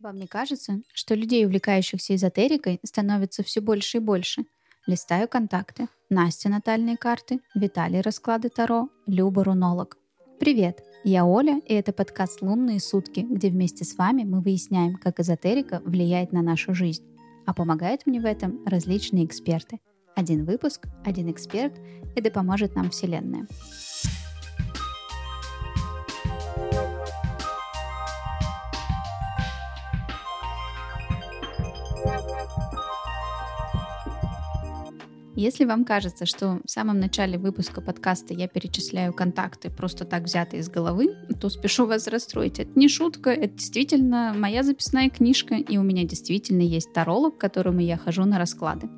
Вам не кажется, что людей, увлекающихся эзотерикой, становится все больше и больше? Листаю контакты. Настя натальные карты, Виталий расклады Таро, Люба рунолог. Привет, я Оля, и это подкаст «Лунные сутки», где вместе с вами мы выясняем, как эзотерика влияет на нашу жизнь. А помогают мне в этом различные эксперты. Один выпуск, один эксперт, да поможет нам Вселенная. Если вам кажется, что в самом начале выпуска подкаста я перечисляю контакты просто так взятые из головы, то спешу вас расстроить. Это не шутка, это действительно моя записная книжка, и у меня действительно есть таролог, к которому я хожу на расклады.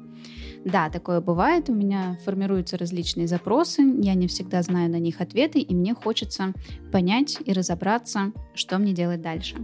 Да, такое бывает, у меня формируются различные запросы, я не всегда знаю на них ответы, и мне хочется понять и разобраться, что мне делать дальше.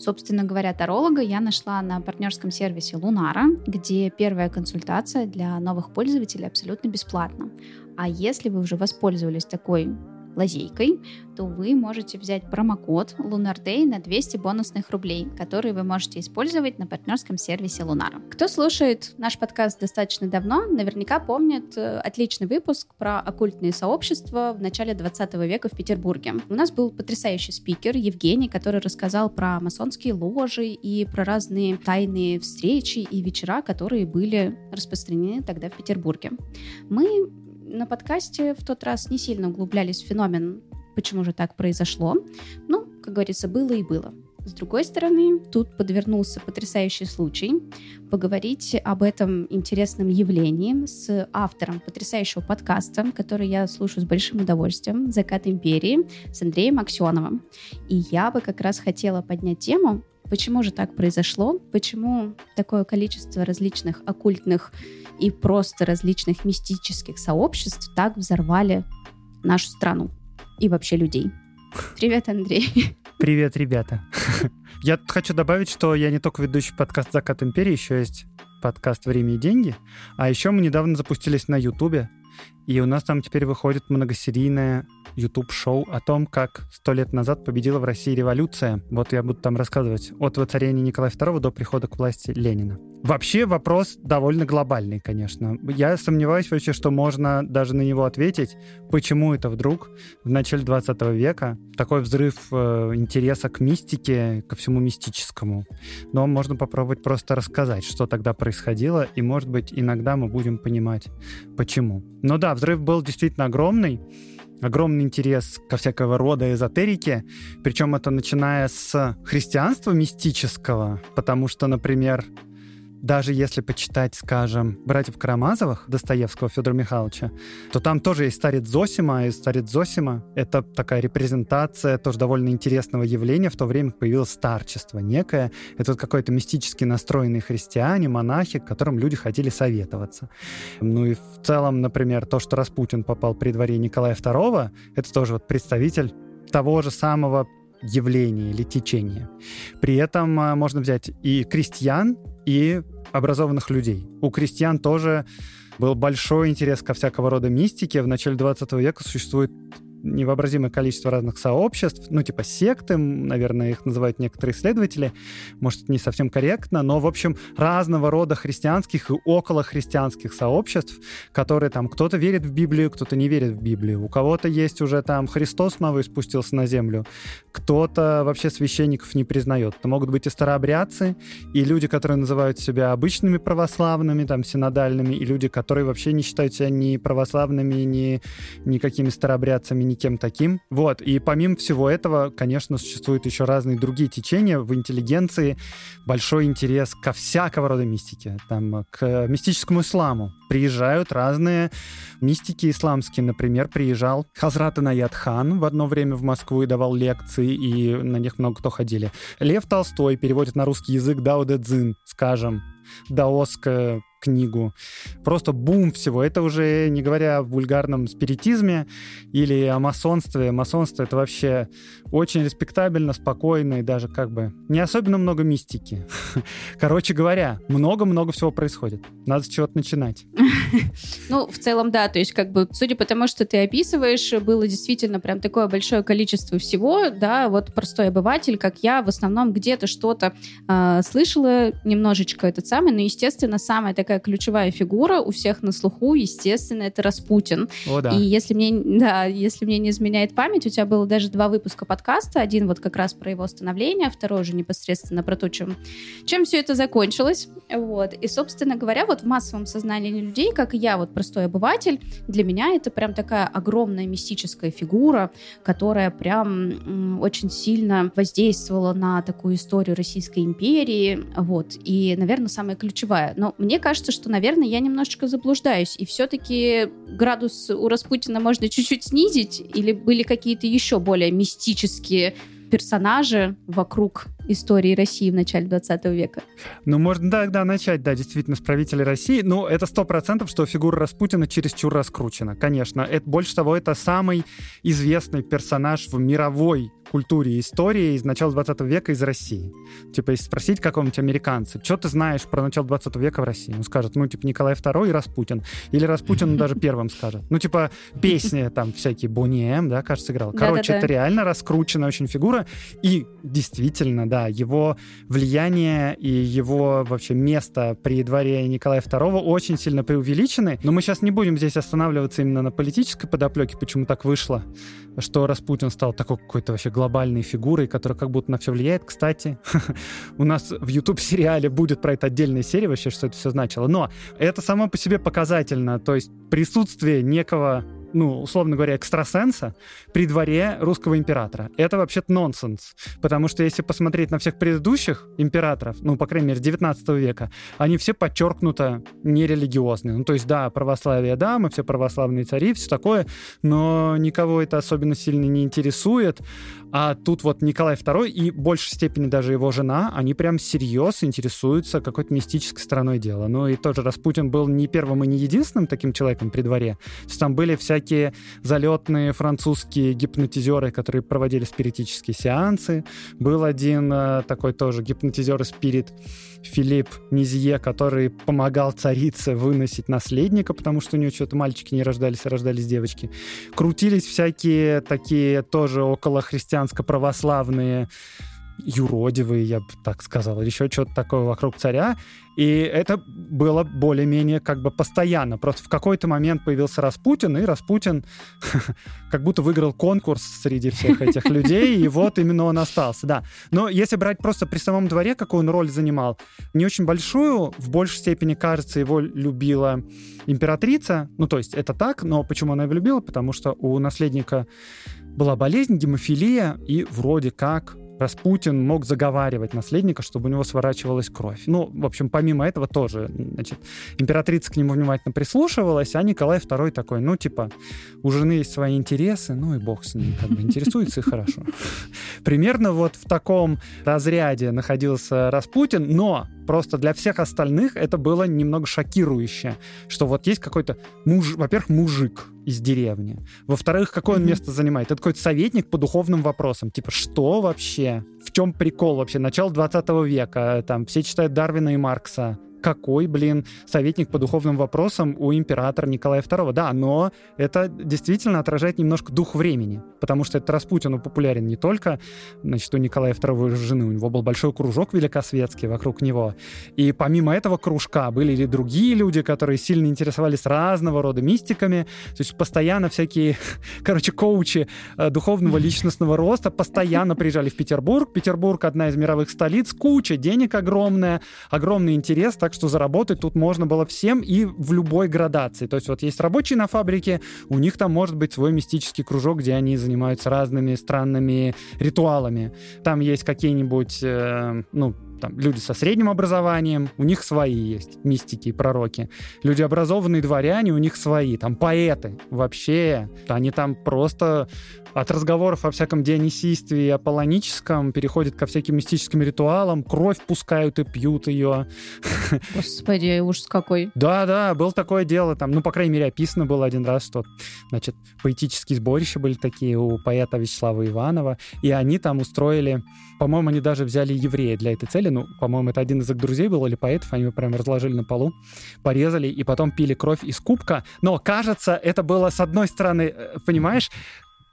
Собственно говоря, таролога я нашла на партнерском сервисе Лунара, где первая консультация для новых пользователей абсолютно бесплатна. А если вы уже воспользовались такой лазейкой, то вы можете взять промокод Lunar Day на 200 бонусных рублей, которые вы можете использовать на партнерском сервисе Лунара. Кто слушает наш подкаст достаточно давно, наверняка помнит э, отличный выпуск про оккультные сообщества в начале 20 века в Петербурге. У нас был потрясающий спикер Евгений, который рассказал про масонские ложи и про разные тайные встречи и вечера, которые были распространены тогда в Петербурге. Мы на подкасте в тот раз не сильно углублялись в феномен, почему же так произошло. Ну, как говорится, было и было. С другой стороны, тут подвернулся потрясающий случай поговорить об этом интересном явлении с автором потрясающего подкаста, который я слушаю с большим удовольствием, «Закат империи» с Андреем Аксеновым. И я бы как раз хотела поднять тему, почему же так произошло, почему такое количество различных оккультных и просто различных мистических сообществ так взорвали нашу страну и вообще людей. Привет, Андрей. Привет, ребята. Я хочу добавить, что я не только ведущий подкаст «Закат империи», еще есть подкаст «Время и деньги», а еще мы недавно запустились на Ютубе, и у нас там теперь выходит многосерийное YouTube-шоу о том, как сто лет назад победила в России революция. Вот я буду там рассказывать от воцарения Николая II до прихода к власти Ленина. Вообще вопрос довольно глобальный, конечно. Я сомневаюсь вообще, что можно даже на него ответить, почему это вдруг в начале 20 века такой взрыв э, интереса к мистике, ко всему мистическому. Но можно попробовать просто рассказать, что тогда происходило, и, может быть, иногда мы будем понимать, почему. Но да, взрыв был действительно огромный. Огромный интерес ко всякого рода эзотерике, причем это начиная с христианства мистического, потому что, например, даже если почитать, скажем, «Братьев Карамазовых» Достоевского Федора Михайловича, то там тоже есть старец Зосима, и старец Зосима — это такая репрезентация тоже довольно интересного явления. В то время появилось старчество некое. Это вот какой-то мистически настроенные христиане, монахи, к которым люди хотели советоваться. Ну и в целом, например, то, что Распутин попал при дворе Николая II, это тоже вот представитель того же самого явления или течения. При этом а, можно взять и крестьян, и образованных людей. У крестьян тоже был большой интерес ко всякого рода мистике. В начале 20 века существует невообразимое количество разных сообществ, ну, типа секты, наверное, их называют некоторые исследователи, может, не совсем корректно, но, в общем, разного рода христианских и околохристианских сообществ, которые там, кто-то верит в Библию, кто-то не верит в Библию, у кого-то есть уже там Христос новый спустился на землю, кто-то вообще священников не признает. Это могут быть и старообрядцы, и люди, которые называют себя обычными православными, там, синодальными, и люди, которые вообще не считают себя ни православными, ни никакими старообрядцами, никем таким. Вот, и помимо всего этого, конечно, существуют еще разные другие течения в интеллигенции, большой интерес ко всякого рода мистике, там, к мистическому исламу. Приезжают разные мистики исламские, например, приезжал Хазрат Инаят Хан в одно время в Москву и давал лекции, и на них много кто ходили. Лев Толстой переводит на русский язык Дао Дэ Цзин, скажем, даосское книгу. Просто бум всего. Это уже не говоря о вульгарном спиритизме или о масонстве. Масонство — это вообще очень респектабельно, спокойно и даже как бы не особенно много мистики. Короче говоря, много-много всего происходит. Надо с чего-то начинать. Ну, в целом, да. То есть, как бы, судя по тому, что ты описываешь, было действительно прям такое большое количество всего, да, вот простой обыватель, как я, в основном где-то что-то э, слышала немножечко этот самый, но, естественно, самая такая ключевая фигура у всех на слуху, естественно, это Распутин. О, да. И если мне, да, если мне не изменяет память, у тебя было даже два выпуска подкаста, один вот как раз про его становление, второй уже непосредственно про то, чем, чем все это закончилось, вот. И, собственно говоря, вот в массовом сознании людей, как и я, вот простой обыватель, для меня это прям такая огромная мистическая фигура, которая прям очень сильно воздействовала на такую историю Российской империи, вот, и, наверное, самая ключевая. Но мне кажется, что, наверное, я немножечко заблуждаюсь, и все-таки градус у Распутина можно чуть-чуть снизить, или были какие-то еще более мистические персонажи вокруг истории России в начале 20 века. Ну, можно, да, да, начать, да, действительно, с правителей России. Но это сто процентов, что фигура Распутина чересчур раскручена, конечно. Это, больше того, это самый известный персонаж в мировой культуре и истории из начала 20 века из России. Типа, если спросить какого-нибудь американца, что ты знаешь про начало 20 века в России? Он скажет, ну, типа, Николай II и Распутин. Или Распутин даже первым скажет. Ну, типа, песни там всякие, Бонни М, да, кажется, играл. Короче, это реально раскрученная очень фигура. И действительно, да, его влияние и его вообще место при дворе Николая II очень сильно преувеличены. Но мы сейчас не будем здесь останавливаться именно на политической подоплеке, почему так вышло, что Распутин стал такой какой-то вообще глобальной фигурой, которая как будто на все влияет. Кстати, у нас в YouTube-сериале будет про это отдельная серия вообще, что это все значило. Но это само по себе показательно. То есть присутствие некого ну, условно говоря, экстрасенса при дворе русского императора. Это вообще-то нонсенс. Потому что если посмотреть на всех предыдущих императоров, ну, по крайней мере, 19 века, они все подчеркнуто нерелигиозные. Ну, то есть, да, православие, да, мы все православные цари, все такое, но никого это особенно сильно не интересует. А тут вот Николай II и в большей степени даже его жена, они прям серьезно интересуются какой-то мистической стороной дела. Ну и тоже Распутин был не первым и не единственным таким человеком при дворе. То есть там были всякие залетные французские гипнотизеры, которые проводили спиритические сеансы. Был один э, такой тоже гипнотизер спирит Филипп Низье, который помогал царице выносить наследника, потому что у нее что-то мальчики не рождались, а рождались девочки. Крутились всякие такие тоже около христианско-православные юродивые, я бы так сказал, еще что-то такое вокруг царя. И это было более-менее как бы постоянно. Просто в какой-то момент появился Распутин, и Распутин как будто выиграл конкурс среди всех этих людей, и вот именно он остался, да. Но если брать просто при самом дворе, какую он роль занимал, не очень большую, в большей степени, кажется, его любила императрица. Ну, то есть это так, но почему она его любила? Потому что у наследника была болезнь, гемофилия, и вроде как Распутин мог заговаривать наследника, чтобы у него сворачивалась кровь. Ну, в общем, помимо этого тоже, значит, императрица к нему внимательно прислушивалась, а Николай II такой, ну, типа, у жены есть свои интересы, ну и бог с ним, как бы интересуется и хорошо. Примерно вот в таком разряде находился Распутин, но просто для всех остальных это было немного шокирующе, что вот есть какой-то муж, во-первых, мужик, из деревни. Во-вторых, какое он место занимает? Это какой-то советник по духовным вопросам. Типа, что вообще? В чем прикол вообще? Начало 20 века, там, все читают Дарвина и Маркса какой, блин, советник по духовным вопросам у императора Николая II. Да, но это действительно отражает немножко дух времени, потому что это Распутину популярен не только, значит, у Николая II жены, у него был большой кружок великосветский вокруг него. И помимо этого кружка были ли другие люди, которые сильно интересовались разного рода мистиками, то есть постоянно всякие, короче, коучи э, духовного личностного роста постоянно приезжали в Петербург. Петербург одна из мировых столиц, куча денег огромная, огромный интерес, так так что заработать тут можно было всем и в любой градации. То есть вот есть рабочие на фабрике, у них там может быть свой мистический кружок, где они занимаются разными странными ритуалами. Там есть какие-нибудь, э, ну, там, люди со средним образованием, у них свои есть мистики и пророки. Люди образованные дворяне, у них свои. Там поэты вообще, они там просто от разговоров о всяком дионисийстве и аполлоническом переходят ко всяким мистическим ритуалам, кровь пускают и пьют ее. Господи, ужас какой. Да-да, был такое дело там, ну, по крайней мере, описано было один раз, что, значит, поэтические сборища были такие у поэта Вячеслава Иванова, и они там устроили, по-моему, они даже взяли еврея для этой цели, ну, по-моему, это один из их друзей был или поэтов, они его прям разложили на полу, порезали и потом пили кровь из кубка, но, кажется, это было, с одной стороны, э, понимаешь,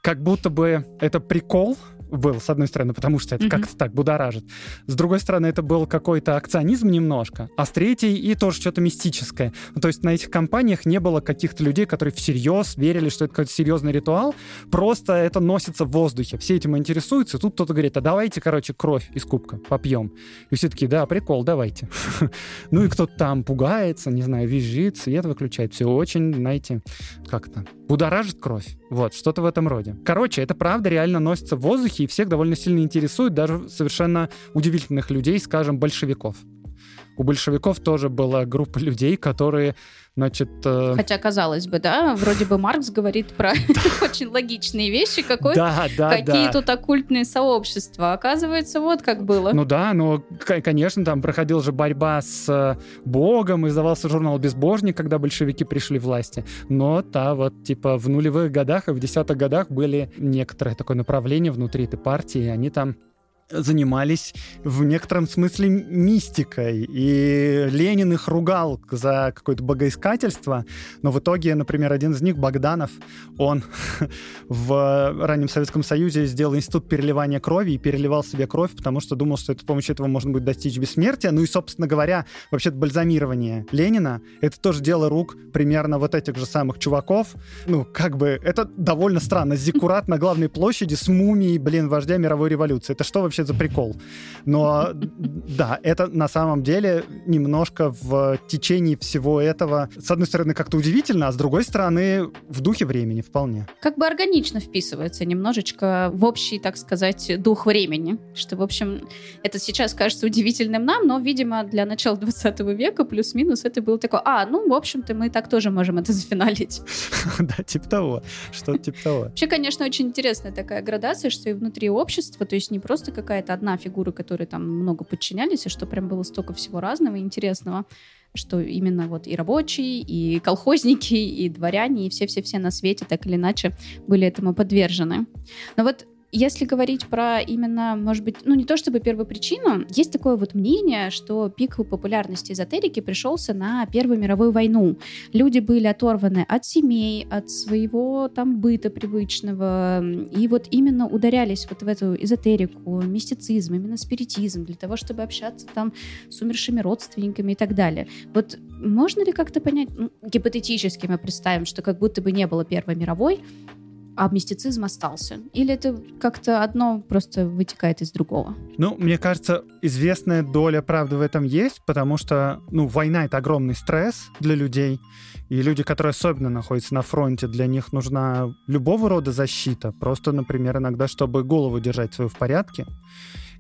как будто бы это прикол был, с одной стороны, потому что это mm-hmm. как-то так будоражит. С другой стороны, это был какой-то акционизм немножко, а с третьей и тоже что-то мистическое. Ну, то есть на этих компаниях не было каких-то людей, которые всерьез верили, что это какой-то серьезный ритуал, просто это носится в воздухе. Все этим интересуются, и тут кто-то говорит, а давайте, короче, кровь из кубка попьем. И все таки да, прикол, давайте. Ну и кто-то там пугается, не знаю, визжит, свет выключает. Все очень, знаете, как-то будоражит кровь. Вот, что-то в этом роде. Короче, это правда реально носится в воздухе и всех довольно сильно интересует, даже совершенно удивительных людей, скажем, большевиков. У большевиков тоже была группа людей, которые Значит, э... Хотя, казалось бы, да, вроде бы Маркс говорит про очень логичные вещи, какие тут оккультные сообщества. Оказывается, вот как было. Ну да, ну, конечно, там проходила же борьба с э, Богом, издавался журнал «Безбожник», когда большевики пришли власти. Но, да, вот, типа, в нулевых годах и в десятых годах были некоторые такое направление внутри этой партии, и они там занимались в некотором смысле мистикой. И Ленин их ругал за какое-то богоискательство, но в итоге, например, один из них, Богданов, он в раннем Советском Союзе сделал институт переливания крови и переливал себе кровь, потому что думал, что это, с помощью этого можно будет достичь бессмертия. Ну и, собственно говоря, вообще бальзамирование Ленина — это тоже дело рук примерно вот этих же самых чуваков. Ну, как бы, это довольно странно. Зиккурат на главной площади с мумией, блин, вождя мировой революции. Это что вообще вообще за прикол. Но да, это на самом деле немножко в течение всего этого, с одной стороны, как-то удивительно, а с другой стороны, в духе времени вполне. Как бы органично вписывается немножечко в общий, так сказать, дух времени. Что, в общем, это сейчас кажется удивительным нам, но, видимо, для начала 20 века плюс-минус это было такое, а, ну, в общем-то, мы так тоже можем это зафиналить. Да, типа того. Что-то типа того. Вообще, конечно, очень интересная такая градация, что и внутри общества, то есть не просто как какая-то одна фигура, которой там много подчинялись, и что прям было столько всего разного и интересного, что именно вот и рабочие, и колхозники, и дворяне, и все-все-все на свете так или иначе были этому подвержены. Но вот если говорить про именно, может быть, ну не то чтобы первую причину, есть такое вот мнение, что пик популярности эзотерики пришелся на Первую мировую войну. Люди были оторваны от семей, от своего там быта привычного, и вот именно ударялись вот в эту эзотерику, мистицизм, именно спиритизм, для того, чтобы общаться там с умершими родственниками и так далее. Вот можно ли как-то понять, ну, гипотетически мы представим, что как будто бы не было Первой мировой, а мистицизм остался? Или это как-то одно просто вытекает из другого? Ну, мне кажется, известная доля правды в этом есть, потому что, ну, война — это огромный стресс для людей, и люди, которые особенно находятся на фронте, для них нужна любого рода защита, просто, например, иногда, чтобы голову держать свою в порядке.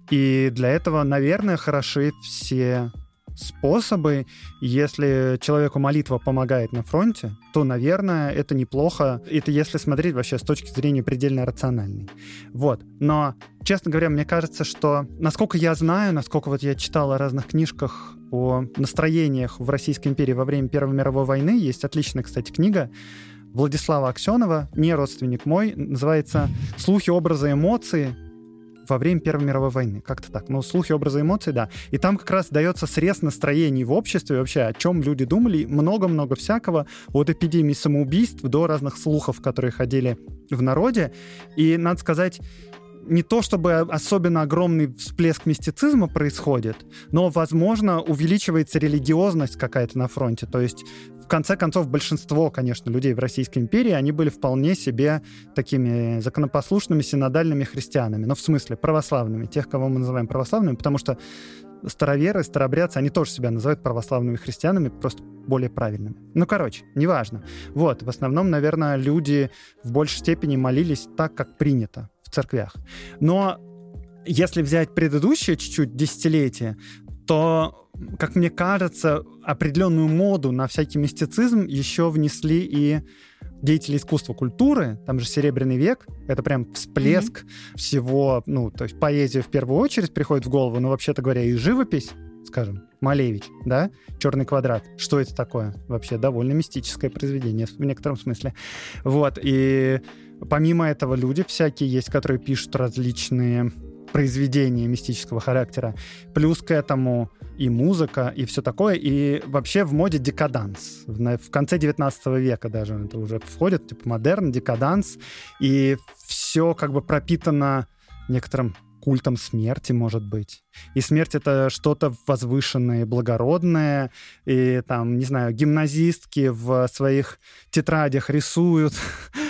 И для этого, наверное, хороши все способы. Если человеку молитва помогает на фронте, то, наверное, это неплохо. Это если смотреть вообще с точки зрения предельно рациональной. Вот. Но, честно говоря, мне кажется, что, насколько я знаю, насколько вот я читал о разных книжках о настроениях в Российской империи во время Первой мировой войны, есть отличная, кстати, книга Владислава Аксенова, не родственник мой, называется «Слухи, образы, эмоции во время Первой мировой войны. Как-то так. Ну, слухи, образы, эмоции, да. И там как раз дается срез настроений в обществе, вообще, о чем люди думали. Много-много всякого. От эпидемии самоубийств до разных слухов, которые ходили в народе. И, надо сказать, не то чтобы особенно огромный всплеск мистицизма происходит, но, возможно, увеличивается религиозность какая-то на фронте. То есть в конце концов, большинство, конечно, людей в Российской империи, они были вполне себе такими законопослушными синодальными христианами. Ну, в смысле, православными. Тех, кого мы называем православными, потому что староверы, старобрядцы, они тоже себя называют православными христианами, просто более правильными. Ну, короче, неважно. Вот, в основном, наверное, люди в большей степени молились так, как принято в церквях. Но если взять предыдущее чуть-чуть десятилетие, то, как мне кажется, определенную моду на всякий мистицизм еще внесли и деятели искусства культуры, там же Серебряный век, это прям всплеск mm-hmm. всего, ну, то есть поэзия в первую очередь приходит в голову, но вообще-то говоря, и живопись, скажем, Малевич, да, «Черный квадрат». Что это такое? Вообще довольно мистическое произведение в некотором смысле. Вот, и помимо этого люди всякие есть, которые пишут различные произведения мистического характера. Плюс к этому и музыка, и все такое. И вообще в моде декаданс. В конце 19 века даже это уже входит, типа модерн, декаданс. И все как бы пропитано некоторым культом смерти, может быть. И смерть — это что-то возвышенное, благородное. И там, не знаю, гимназистки в своих тетрадях рисуют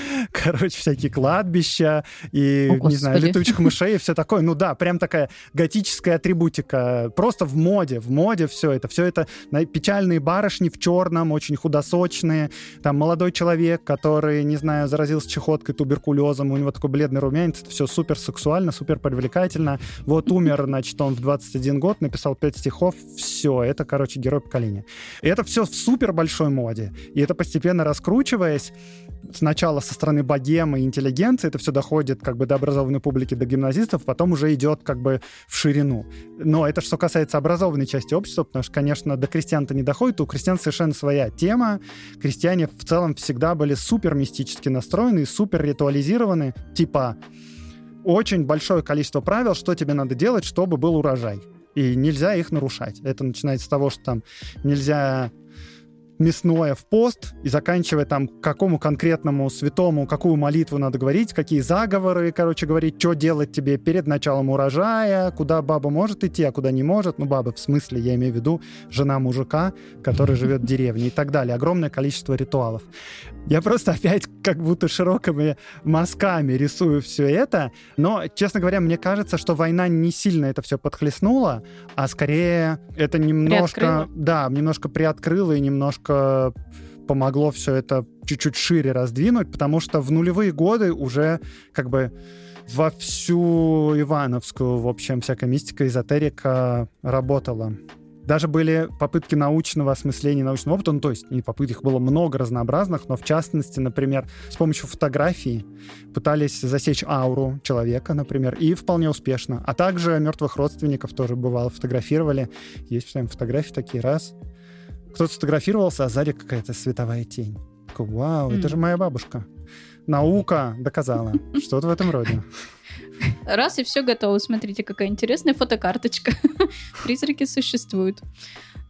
короче, всякие кладбища и, О, не знаю, летучих мышей и все такое. Ну да, прям такая готическая атрибутика. Просто в моде, в моде все это. Все это печальные барышни в черном, очень худосочные. Там молодой человек, который, не знаю, заразился чехоткой, туберкулезом, у него такой бледный румянец. Это все супер сексуально, супер привлекательно. Вот умер, значит, он в 21 год, написал 5 стихов. Все, это, короче, герой поколения. И это все в супер большой моде. И это постепенно раскручиваясь, сначала со стороны богемы и интеллигенции, это все доходит как бы до образованной публики, до гимназистов, потом уже идет как бы в ширину. Но это что касается образованной части общества, потому что, конечно, до крестьян-то не доходит, у крестьян совершенно своя тема. Крестьяне в целом всегда были супер мистически настроены супер ритуализированы, типа очень большое количество правил, что тебе надо делать, чтобы был урожай. И нельзя их нарушать. Это начинается с того, что там нельзя мясное в пост и заканчивая там какому конкретному святому, какую молитву надо говорить, какие заговоры, короче, говорить, что делать тебе перед началом урожая, куда баба может идти, а куда не может. Ну, баба, в смысле, я имею в виду жена мужика, который живет в деревне и так далее. Огромное количество ритуалов. Я просто опять как будто широкими мазками рисую все это, но, честно говоря, мне кажется, что война не сильно это все подхлестнула, а скорее это немножко... Приоткрыла. Да, немножко приоткрыло и немножко немножко помогло все это чуть-чуть шире раздвинуть, потому что в нулевые годы уже как бы во всю Ивановскую, в общем, всякая мистика, эзотерика работала. Даже были попытки научного осмысления научного опыта, ну, то есть не попыток, их было много разнообразных, но в частности, например, с помощью фотографии пытались засечь ауру человека, например, и вполне успешно. А также мертвых родственников тоже бывало фотографировали. Есть прям фотографии такие, раз, кто-то сфотографировался, а сзади какая-то световая тень. Такой, вау, mm. это же моя бабушка. Наука доказала. Что-то в этом роде. Раз и все готово. Смотрите, какая интересная фотокарточка. Призраки существуют.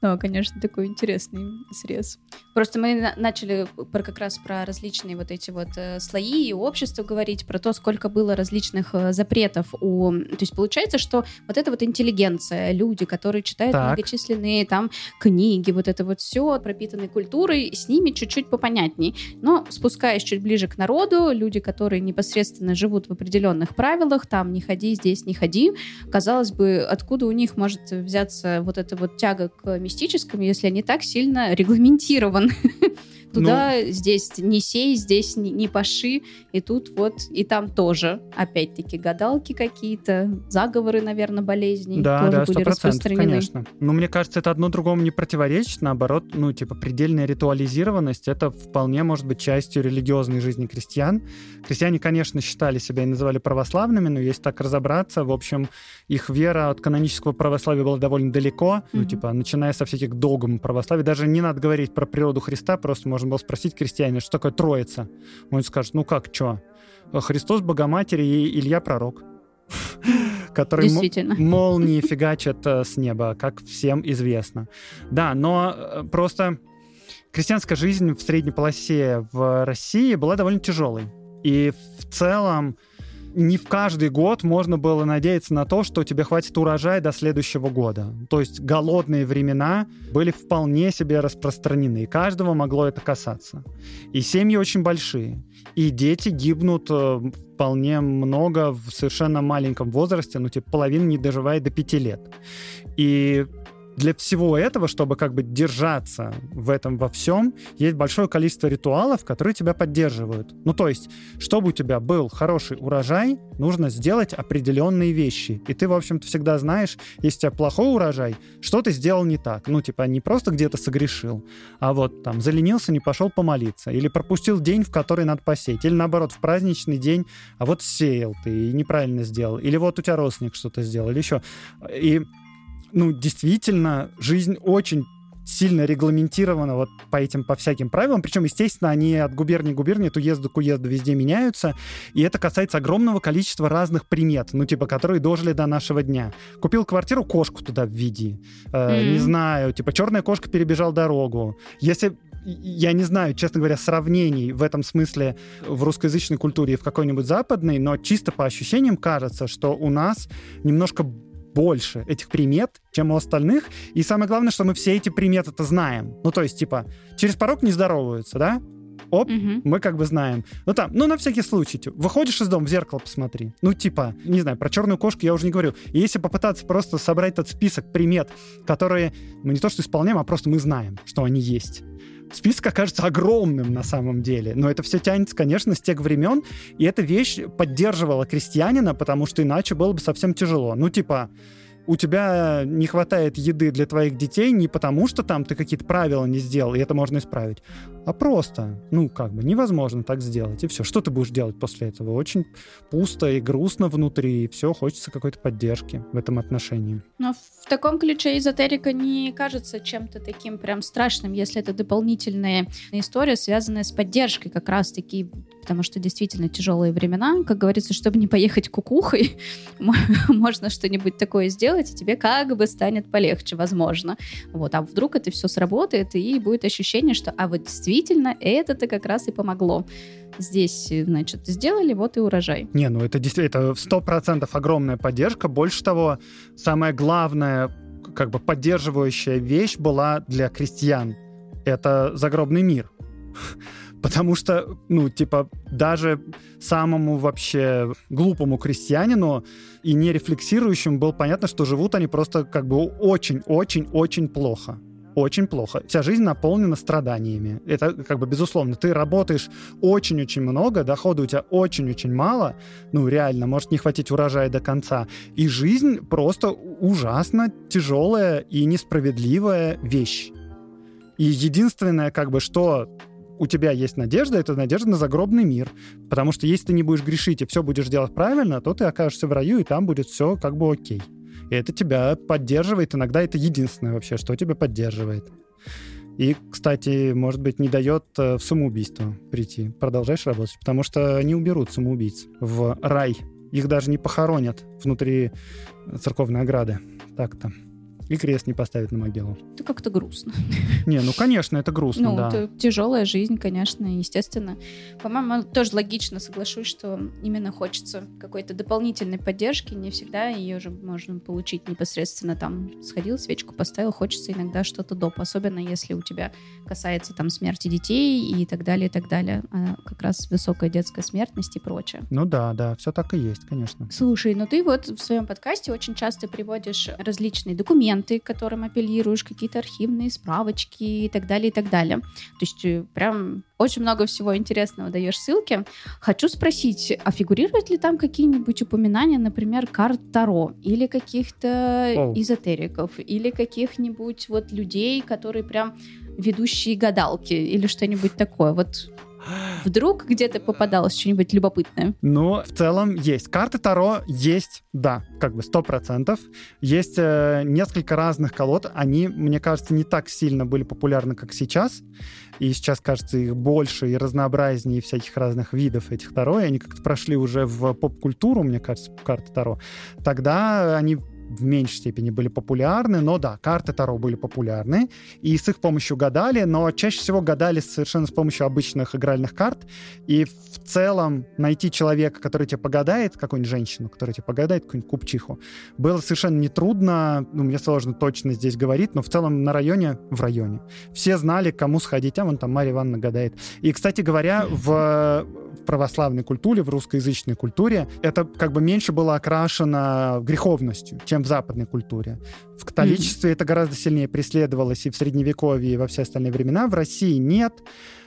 Да, конечно, такой интересный срез. Просто мы на- начали про, как раз про различные вот эти вот э, слои и общество говорить, про то, сколько было различных э, запретов у... То есть получается, что вот эта вот интеллигенция, люди, которые читают так. многочисленные там книги, вот это вот все, пропитанной культурой, с ними чуть-чуть попонятней. Но спускаясь чуть ближе к народу, люди, которые непосредственно живут в определенных правилах, там не ходи, здесь не ходи, казалось бы, откуда у них может взяться вот эта вот тяга к мистическом, если они так сильно регламентированы. Туда, ну, здесь не сей, здесь не, не паши, и тут вот, и там тоже, опять-таки, гадалки какие-то, заговоры, наверное, болезни да, тоже да, были распространены. конечно. Но мне кажется, это одно другому не противоречит, наоборот, ну, типа, предельная ритуализированность, это вполне может быть частью религиозной жизни крестьян. Крестьяне, конечно, считали себя и называли православными, но если так разобраться, в общем, их вера от канонического православия была довольно далеко, mm-hmm. ну, типа, начиная со всяких догм православия, даже не надо говорить про природу Христа, просто можно было спросить крестьянина, что такое Троица. Он скажет, ну как, что? Христос, Богоматерь и Илья Пророк который молнии фигачат э, с неба, как всем известно. Да, но э, просто крестьянская жизнь в средней полосе в России была довольно тяжелой. И в целом не в каждый год можно было надеяться на то, что тебе хватит урожая до следующего года. То есть голодные времена были вполне себе распространены, и каждого могло это касаться. И семьи очень большие, и дети гибнут э, вполне много в совершенно маленьком возрасте, ну, типа половина не доживает до пяти лет. И для всего этого, чтобы как бы держаться в этом во всем, есть большое количество ритуалов, которые тебя поддерживают. Ну, то есть, чтобы у тебя был хороший урожай, нужно сделать определенные вещи. И ты, в общем-то, всегда знаешь, если у тебя плохой урожай, что ты сделал не так. Ну, типа, не просто где-то согрешил, а вот там заленился, не пошел помолиться, или пропустил день, в который надо посеять, или наоборот, в праздничный день, а вот сеял ты и неправильно сделал, или вот у тебя родственник что-то сделал, или еще. И ну, действительно, жизнь очень сильно регламентирована вот по этим, по всяким правилам. Причем, естественно, они от губернии к губернии, от уезда к уезду везде меняются. И это касается огромного количества разных примет, ну, типа, которые дожили до нашего дня. Купил квартиру, кошку туда введи. Э, mm-hmm. Не знаю, типа, черная кошка перебежал дорогу. Если я не знаю, честно говоря, сравнений в этом смысле в русскоязычной культуре и в какой-нибудь западной, но чисто по ощущениям кажется, что у нас немножко больше этих примет, чем у остальных. И самое главное, что мы все эти приметы-то знаем. Ну, то есть, типа, через порог не здороваются, да? Оп, угу. мы как бы знаем. Ну там, ну на всякий случай, типа, выходишь из дома, в зеркало посмотри. Ну типа, не знаю, про черную кошку я уже не говорю. И если попытаться просто собрать этот список примет, которые мы не то что исполняем, а просто мы знаем, что они есть список окажется огромным на самом деле. Но это все тянется, конечно, с тех времен, и эта вещь поддерживала крестьянина, потому что иначе было бы совсем тяжело. Ну, типа, у тебя не хватает еды для твоих детей не потому, что там ты какие-то правила не сделал, и это можно исправить, а просто, ну, как бы невозможно так сделать, и все. Что ты будешь делать после этого? Очень пусто и грустно внутри, и все, хочется какой-то поддержки в этом отношении. Но в таком ключе эзотерика не кажется чем-то таким прям страшным, если это дополнительная история, связанная с поддержкой как раз-таки потому что действительно тяжелые времена. Как говорится, чтобы не поехать кукухой, можно что-нибудь такое сделать, и тебе как бы станет полегче, возможно. Вот. А вдруг это все сработает, и будет ощущение, что а вот действительно это-то как раз и помогло. Здесь, значит, сделали, вот и урожай. Не, ну это действительно, это сто процентов огромная поддержка. Больше того, самое главное, как бы поддерживающая вещь была для крестьян. Это загробный мир. Потому что, ну, типа, даже самому вообще глупому крестьянину и не рефлексирующему было понятно, что живут они просто как бы очень-очень-очень плохо очень плохо. Вся жизнь наполнена страданиями. Это как бы безусловно. Ты работаешь очень-очень много, дохода у тебя очень-очень мало, ну реально, может не хватить урожая до конца. И жизнь просто ужасно тяжелая и несправедливая вещь. И единственное, как бы, что у тебя есть надежда, это надежда на загробный мир. Потому что если ты не будешь грешить и все будешь делать правильно, то ты окажешься в раю, и там будет все как бы окей. И это тебя поддерживает. Иногда это единственное вообще, что тебя поддерживает. И, кстати, может быть, не дает э, в самоубийство прийти. Продолжаешь работать, потому что они уберут самоубийц в рай. Их даже не похоронят внутри церковной ограды. Так-то и крест не поставить на могилу. Это как-то грустно. Не, ну, конечно, это грустно, ну, да. это тяжелая жизнь, конечно, естественно. По-моему, тоже логично соглашусь, что именно хочется какой-то дополнительной поддержки. Не всегда ее же можно получить непосредственно там. Сходил, свечку поставил, хочется иногда что-то доп. Особенно если у тебя касается там смерти детей и так далее, и так далее. А как раз высокая детская смертность и прочее. Ну да, да, все так и есть, конечно. Слушай, ну ты вот в своем подкасте очень часто приводишь различные документы, документы, к которым апеллируешь, какие-то архивные справочки и так далее, и так далее. То есть э, прям очень много всего интересного даешь ссылки. Хочу спросить, а фигурируют ли там какие-нибудь упоминания, например, карт Таро или каких-то oh. эзотериков, или каких-нибудь вот людей, которые прям ведущие гадалки или что-нибудь такое? Вот Вдруг где-то попадалось что-нибудь любопытное? Ну, в целом есть. Карты Таро есть, да, как бы сто процентов. Есть э, несколько разных колод. Они, мне кажется, не так сильно были популярны, как сейчас. И сейчас, кажется, их больше и разнообразнее всяких разных видов этих Таро. И они как-то прошли уже в поп-культуру, мне кажется, карты Таро. Тогда они в меньшей степени были популярны, но да, карты Таро были популярны, и с их помощью гадали, но чаще всего гадали совершенно с помощью обычных игральных карт, и в целом найти человека, который тебе погадает, какую-нибудь женщину, которая тебе погадает, какую-нибудь купчиху, было совершенно нетрудно, ну, мне сложно точно здесь говорить, но в целом на районе, в районе, все знали, кому сходить, а вон там Марья Ивановна гадает. И, кстати говоря, в православной культуре, в русскоязычной культуре, это как бы меньше было окрашено греховностью, чем чем в западной культуре. В католичестве mm-hmm. это гораздо сильнее преследовалось и в Средневековье, и во все остальные времена. В России нет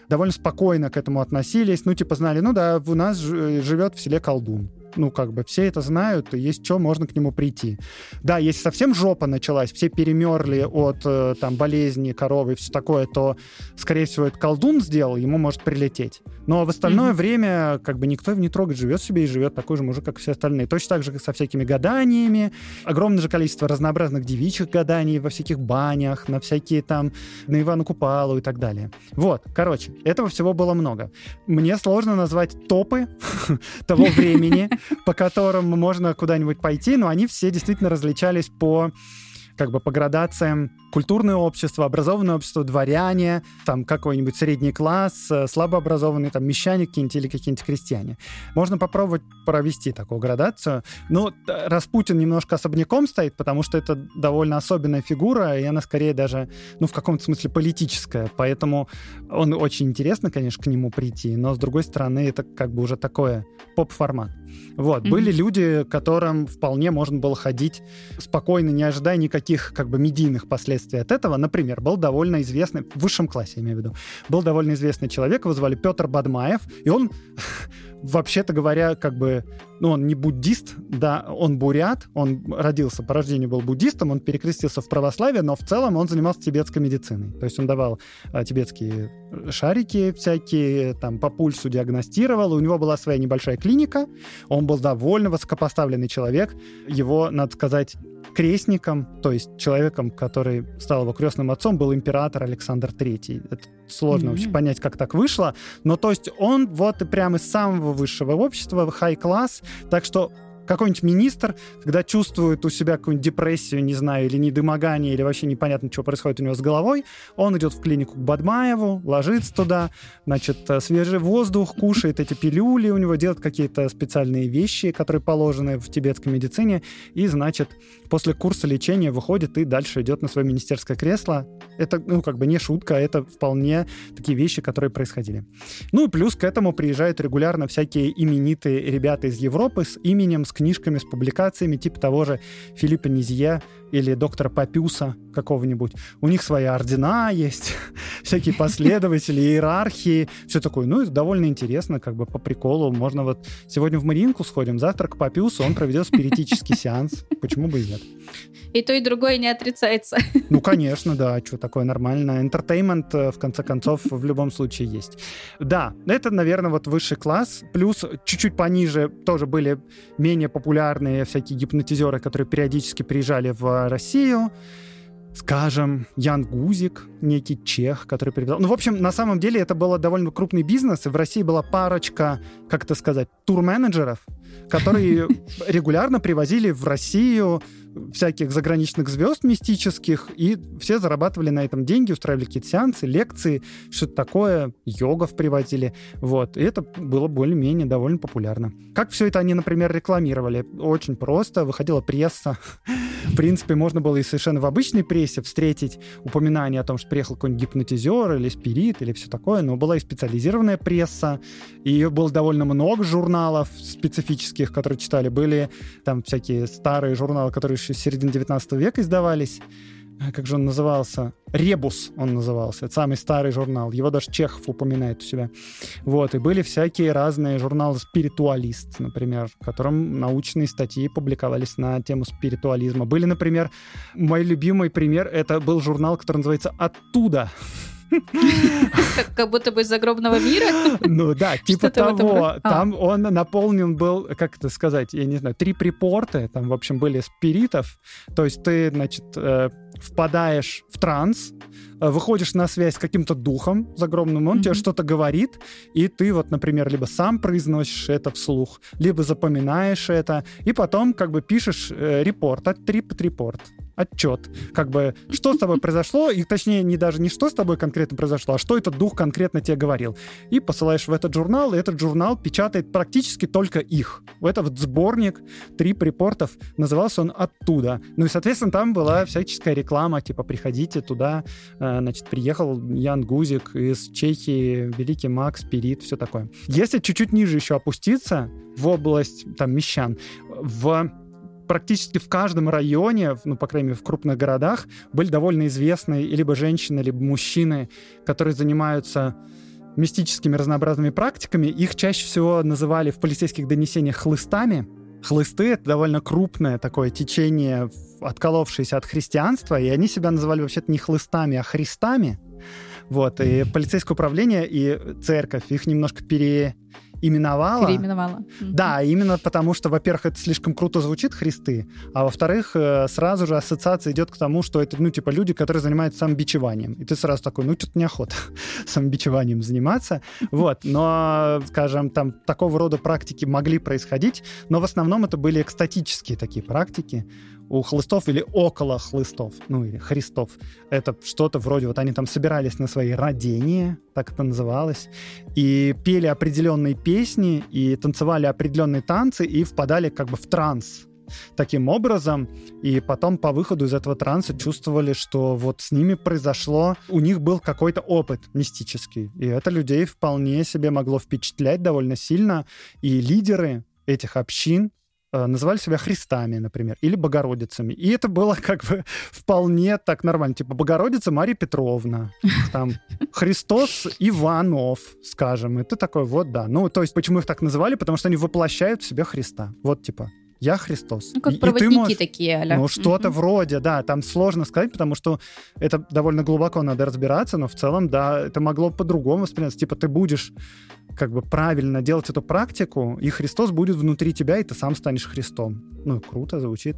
довольно спокойно к этому относились. Ну, типа, знали, ну да, у нас живет в селе колдун ну, как бы все это знают, и есть что, можно к нему прийти. Да, если совсем жопа началась, все перемерли от э, там болезни коровы и все такое, то, скорее всего, это колдун сделал, ему может прилететь. Но в остальное mm-hmm. время как бы никто его не трогает, живет себе и живет такой же мужик, как все остальные. Точно так же, как со всякими гаданиями. Огромное же количество разнообразных девичьих гаданий во всяких банях, на всякие там, на Ивану Купалу и так далее. Вот, короче, этого всего было много. Мне сложно назвать топы того времени, по которым можно куда-нибудь пойти, но они все действительно различались по как бы по градациям культурное общество, образованное общество, дворяне, там какой-нибудь средний класс, э, слабообразованные там мещане какие-нибудь или какие-нибудь крестьяне. Можно попробовать провести такую градацию. Ну, Распутин немножко особняком стоит, потому что это довольно особенная фигура, и она скорее даже, ну, в каком-то смысле политическая, поэтому он очень интересно, конечно, к нему прийти, но, с другой стороны, это как бы уже такое поп-формат. Вот. Mm-hmm. Были люди, которым вполне можно было ходить спокойно, не ожидая никаких как бы медийных последствий от этого. Например, был довольно известный, в высшем классе, я имею в виду, был довольно известный человек, его звали Петр Бадмаев, и он вообще-то говоря, как бы, ну, он не буддист, да, он бурят, он родился, по рождению был буддистом, он перекрестился в православие, но в целом он занимался тибетской медициной. То есть он давал а, тибетские шарики всякие, там, по пульсу диагностировал, у него была своя небольшая клиника, он был довольно высокопоставленный человек, его, надо сказать, крестником, то есть человеком, который стал его крестным отцом, был император Александр III. Это сложно mm-hmm. вообще понять, как так вышло. Но то есть он вот и прямо из самого высшего общества, хай-класс, так что какой-нибудь министр, когда чувствует у себя какую-нибудь депрессию, не знаю, или недомогание, или вообще непонятно, что происходит у него с головой, он идет в клинику к Бадмаеву, ложится туда, значит, э, свежий воздух, кушает эти пилюли, у него делает какие-то специальные вещи, которые положены в тибетской медицине, и, значит, после курса лечения выходит и дальше идет на свое министерское кресло. Это, ну, как бы не шутка, это вполне такие вещи, которые происходили. Ну и плюс к этому приезжают регулярно всякие именитые ребята из Европы с именем, с книжками, с публикациями, типа того же Филиппа Низье или доктора Папюса какого-нибудь. У них свои ордена есть, всякие последователи, иерархии, все такое. Ну, это довольно интересно, как бы по приколу. Можно вот сегодня в Маринку сходим, завтра к Папюсу, он проведет спиритический сеанс. Почему бы и нет? И то, и другое не отрицается. Ну, конечно, да, что такое нормально. Entertainment, э, в конце концов, в любом случае есть. Да, это, наверное, вот высший класс. Плюс чуть-чуть пониже тоже были менее популярные всякие гипнотизеры, которые периодически приезжали в Россию скажем, Ян Гузик, некий чех, который перевел. Ну, в общем, на самом деле это был довольно крупный бизнес, и в России была парочка, как это сказать, тур-менеджеров, которые регулярно привозили в Россию всяких заграничных звезд мистических, и все зарабатывали на этом деньги, устраивали какие-то сеансы, лекции, что-то такое, йогов приводили, вот, и это было более-менее довольно популярно. Как все это они, например, рекламировали? Очень просто, выходила пресса, в принципе, можно было и совершенно в обычной прессе встретить упоминание о том, что приехал какой-нибудь гипнотизер или спирит или все такое, но была и специализированная пресса, и ее было довольно много журналов специфических, которые читали. Были там всякие старые журналы, которые еще с середины 19 века издавались. А как же он назывался? Ребус он назывался. Это самый старый журнал. Его даже Чехов упоминает у себя. Вот. И были всякие разные журналы «Спиритуалист», например, в котором научные статьи публиковались на тему спиритуализма. Были, например, мой любимый пример, это был журнал, который называется «Оттуда». Как будто бы из загробного мира? Ну да, типа того. А. Там он наполнен был, как это сказать, я не знаю, три припорты, там, в общем, были спиритов. То есть ты, значит, э, впадаешь в транс, э, выходишь на связь с каким-то духом загромным, он mm-hmm. тебе что-то говорит, и ты вот, например, либо сам произносишь это вслух, либо запоминаешь это, и потом как бы пишешь э, репорт, от трип-репорт отчет, как бы, что с тобой произошло, и точнее, не даже не что с тобой конкретно произошло, а что этот дух конкретно тебе говорил. И посылаешь в этот журнал, и этот журнал печатает практически только их. Это вот сборник три припортов, назывался он «Оттуда». Ну и, соответственно, там была всяческая реклама, типа, приходите туда, э, значит, приехал Ян Гузик из Чехии, великий Макс, Спирит, все такое. Если чуть-чуть ниже еще опуститься, в область, там, мещан, в практически в каждом районе, ну, по крайней мере, в крупных городах, были довольно известные либо женщины, либо мужчины, которые занимаются мистическими разнообразными практиками. Их чаще всего называли в полицейских донесениях хлыстами. Хлысты — это довольно крупное такое течение, отколовшееся от христианства, и они себя называли вообще-то не хлыстами, а христами. Вот, и полицейское управление и церковь их немножко пере именовала. Переименовала. Да, именно потому что, во-первых, это слишком круто звучит христы, а во-вторых, э, сразу же ассоциация идет к тому, что это, ну, типа, люди, которые занимаются самобичеванием. И ты сразу такой, ну, что-то неохота самобичеванием заниматься. Вот, но, скажем, там такого рода практики могли происходить, но в основном это были экстатические такие практики у хлыстов или около хлыстов, ну или христов. Это что-то вроде, вот они там собирались на свои родения, так это называлось, и пели определенные песни, и танцевали определенные танцы, и впадали как бы в транс. Таким образом, и потом по выходу из этого транса чувствовали, что вот с ними произошло, у них был какой-то опыт мистический, и это людей вполне себе могло впечатлять довольно сильно, и лидеры этих общин называли себя Христами, например, или Богородицами. И это было как бы вполне так нормально. Типа Богородица Мария Петровна, там Христос Иванов, скажем. И ты такой, вот да. Ну, то есть почему их так называли? Потому что они воплощают в себя Христа. Вот типа я Христос. Ну, как и, проводники и можешь, такие, аля. Ну, что-то mm-hmm. вроде, да, там сложно сказать, потому что это довольно глубоко надо разбираться, но в целом, да, это могло по-другому восприняться. Типа ты будешь как бы правильно делать эту практику, и Христос будет внутри тебя, и ты сам станешь Христом. Ну, круто звучит.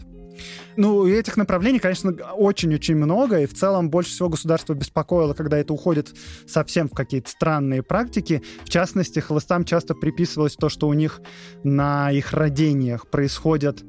Ну, этих направлений, конечно, очень-очень много, и в целом больше всего государство беспокоило, когда это уходит совсем в какие-то странные практики. В частности, хлыстам часто приписывалось то, что у них на их родениях происходит,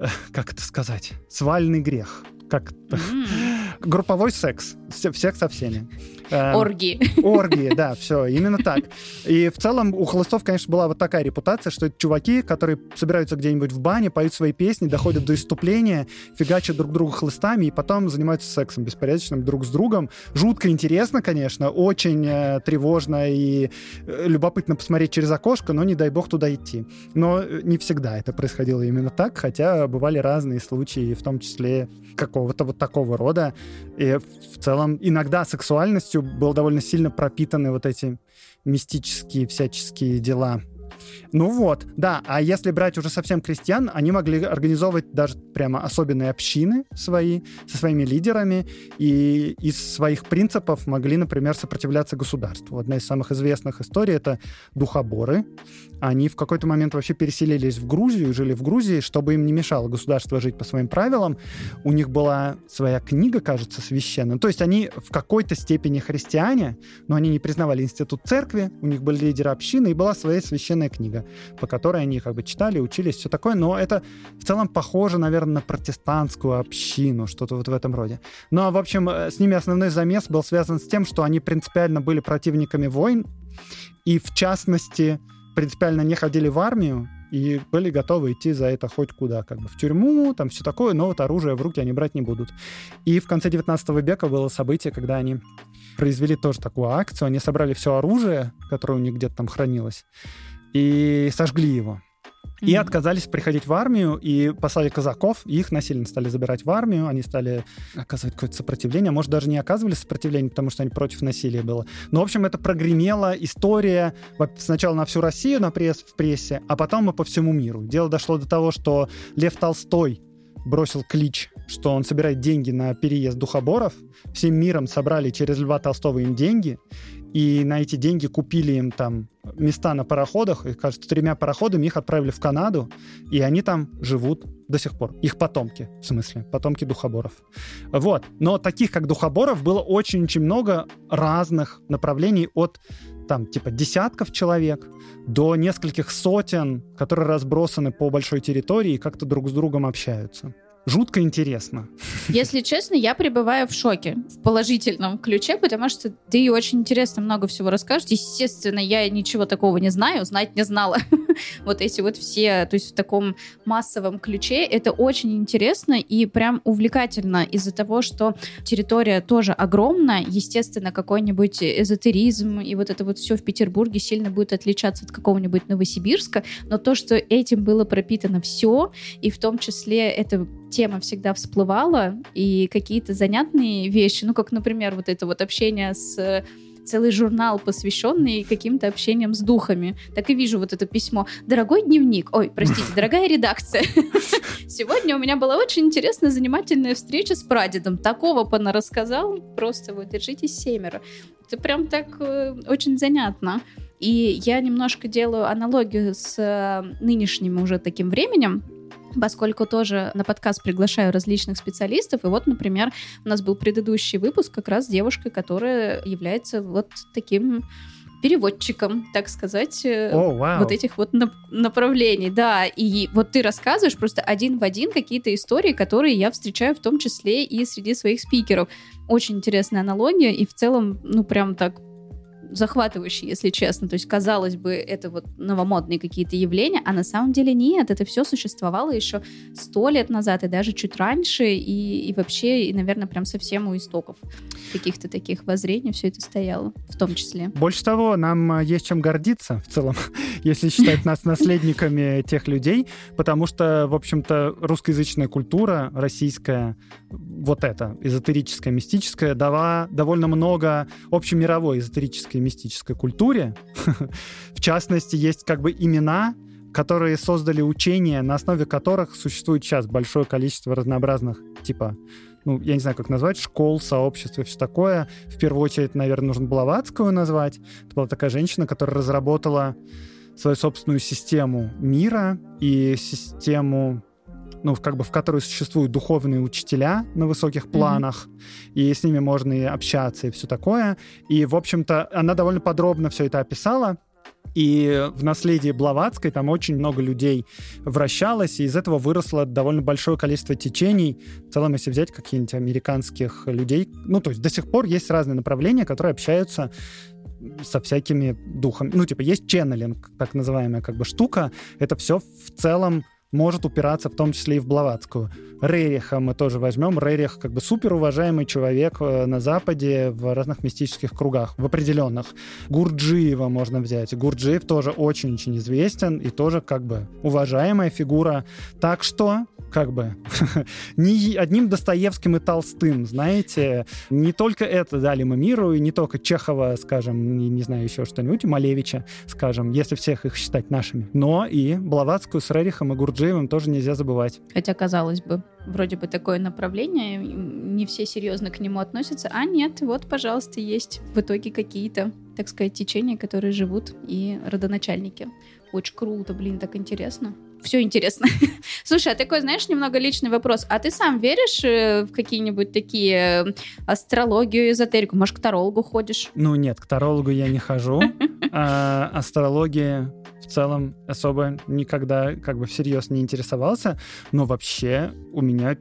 э, как это сказать, свальный грех. Как mm. групповой секс. Всех со всеми. Эм, оргии. Оргии, да, все, именно так. И в целом у холостов, конечно, была вот такая репутация, что это чуваки, которые собираются где-нибудь в бане, поют свои песни, доходят до иступления, фигачат друг друга хлыстами и потом занимаются сексом беспорядочным друг с другом. Жутко интересно, конечно, очень э, тревожно и э, любопытно посмотреть через окошко, но не дай бог туда идти. Но э, не всегда это происходило именно так, хотя бывали разные случаи, в том числе какого-то вот такого рода. И в целом иногда сексуальностью был довольно сильно пропитаны вот эти мистические всяческие дела. Ну вот, да. А если брать уже совсем крестьян, они могли организовывать даже прямо особенные общины свои, со своими лидерами, и из своих принципов могли, например, сопротивляться государству. Одна из самых известных историй — это духоборы. Они в какой-то момент вообще переселились в Грузию, жили в Грузии, чтобы им не мешало государство жить по своим правилам. У них была своя книга, кажется, священная. То есть они в какой-то степени христиане, но они не признавали институт церкви, у них были лидеры общины, и была своя священная книга, по которой они как бы читали, учились, все такое. Но это в целом похоже, наверное, на протестантскую общину, что-то вот в этом роде. Ну, а, в общем, э, с ними основной замес был связан с тем, что они принципиально были противниками войн, и в частности принципиально не ходили в армию и были готовы идти за это хоть куда, как бы в тюрьму, там все такое, но вот оружие в руки они брать не будут. И в конце 19 века было событие, когда они произвели тоже такую акцию, они собрали все оружие, которое у них где-то там хранилось, и сожгли его. И mm-hmm. отказались приходить в армию, и послали казаков, и их насильно стали забирать в армию, они стали оказывать какое-то сопротивление, может, даже не оказывали сопротивление, потому что они против насилия было. Но, в общем, это прогремела история сначала на всю Россию на пресс, в прессе, а потом и по всему миру. Дело дошло до того, что Лев Толстой бросил клич, что он собирает деньги на переезд духоборов. Всем миром собрали через Льва Толстого им деньги и на эти деньги купили им там места на пароходах, их, кажется, тремя пароходами их отправили в Канаду, и они там живут до сих пор. Их потомки, в смысле, потомки духоборов. Вот. Но таких, как духоборов, было очень-очень много разных направлений от там типа десятков человек до нескольких сотен, которые разбросаны по большой территории и как-то друг с другом общаются жутко интересно. Если честно, я пребываю в шоке в положительном ключе, потому что ты очень интересно много всего расскажешь. Естественно, я ничего такого не знаю, знать не знала. вот эти вот все, то есть в таком массовом ключе. Это очень интересно и прям увлекательно из-за того, что территория тоже огромная. Естественно, какой-нибудь эзотеризм и вот это вот все в Петербурге сильно будет отличаться от какого-нибудь Новосибирска, но то, что этим было пропитано все, и в том числе эта тема всегда всплывала, и какие-то занятные вещи, ну, как, например, вот это вот общение с целый журнал, посвященный каким-то общениям с духами. Так и вижу вот это письмо. Дорогой дневник, ой, простите, дорогая редакция. Сегодня у меня была очень интересная, занимательная встреча с прадедом. Такого пона рассказал, просто вот держитесь семеро. Это прям так э, очень занятно. И я немножко делаю аналогию с э, нынешним уже таким временем, поскольку тоже на подкаст приглашаю различных специалистов. И вот, например, у нас был предыдущий выпуск как раз с девушкой, которая является вот таким переводчиком, так сказать, oh, wow. вот этих вот нап- направлений. Да, и вот ты рассказываешь просто один в один какие-то истории, которые я встречаю в том числе и среди своих спикеров. Очень интересная аналогия, и в целом, ну, прям так захватывающий, если честно. То есть, казалось бы, это вот новомодные какие-то явления, а на самом деле нет. Это все существовало еще сто лет назад и даже чуть раньше, и, и вообще, и, наверное, прям совсем у истоков каких-то таких воззрений все это стояло, в том числе. Больше того, нам э, есть чем гордиться в целом, если считать нас наследниками тех людей, потому что, в общем-то, русскоязычная культура, российская, вот эта, эзотерическая, мистическая, дала довольно много общемировой эзотерической и мистической культуре. В частности, есть как бы имена, которые создали учения, на основе которых существует сейчас большое количество разнообразных, типа, ну, я не знаю, как назвать, школ, сообществ и все такое. В первую очередь, наверное, нужно Блаватскую назвать. Это была такая женщина, которая разработала свою собственную систему мира и систему ну, как бы в которой существуют духовные учителя на высоких планах, mm-hmm. и с ними можно и общаться, и все такое. И, в общем-то, она довольно подробно все это описала. И в наследии Блаватской там очень много людей вращалось, и из этого выросло довольно большое количество течений. В целом, если взять каких-нибудь американских людей, ну, то есть до сих пор есть разные направления, которые общаются со всякими духами. Ну, типа, есть ченнелинг, так называемая как бы штука. Это все в целом может упираться в том числе и в Блаватскую. Рериха мы тоже возьмем. Рерих как бы супер уважаемый человек э, на Западе в разных мистических кругах, в определенных. Гурджиева можно взять. Гурджиев тоже очень-очень известен и тоже как бы уважаемая фигура. Так что как бы не одним Достоевским и Толстым, знаете, не только это дали мы миру, и не только Чехова, скажем, не, не знаю еще что-нибудь, Малевича, скажем, если всех их считать нашими, но и Блаватскую с Рерихом и Гурджиевым тоже нельзя забывать. Хотя, казалось бы, вроде бы такое направление, не все серьезно к нему относятся, а нет, вот, пожалуйста, есть в итоге какие-то, так сказать, течения, которые живут и родоначальники. Очень круто, блин, так интересно все интересно. Слушай, а такой, знаешь, немного личный вопрос. А ты сам веришь э, в какие-нибудь такие э, астрологию, эзотерику? Может, к тарологу ходишь? Ну нет, к тарологу я не хожу. А астрология в целом особо никогда как бы всерьез не интересовался, но вообще у меня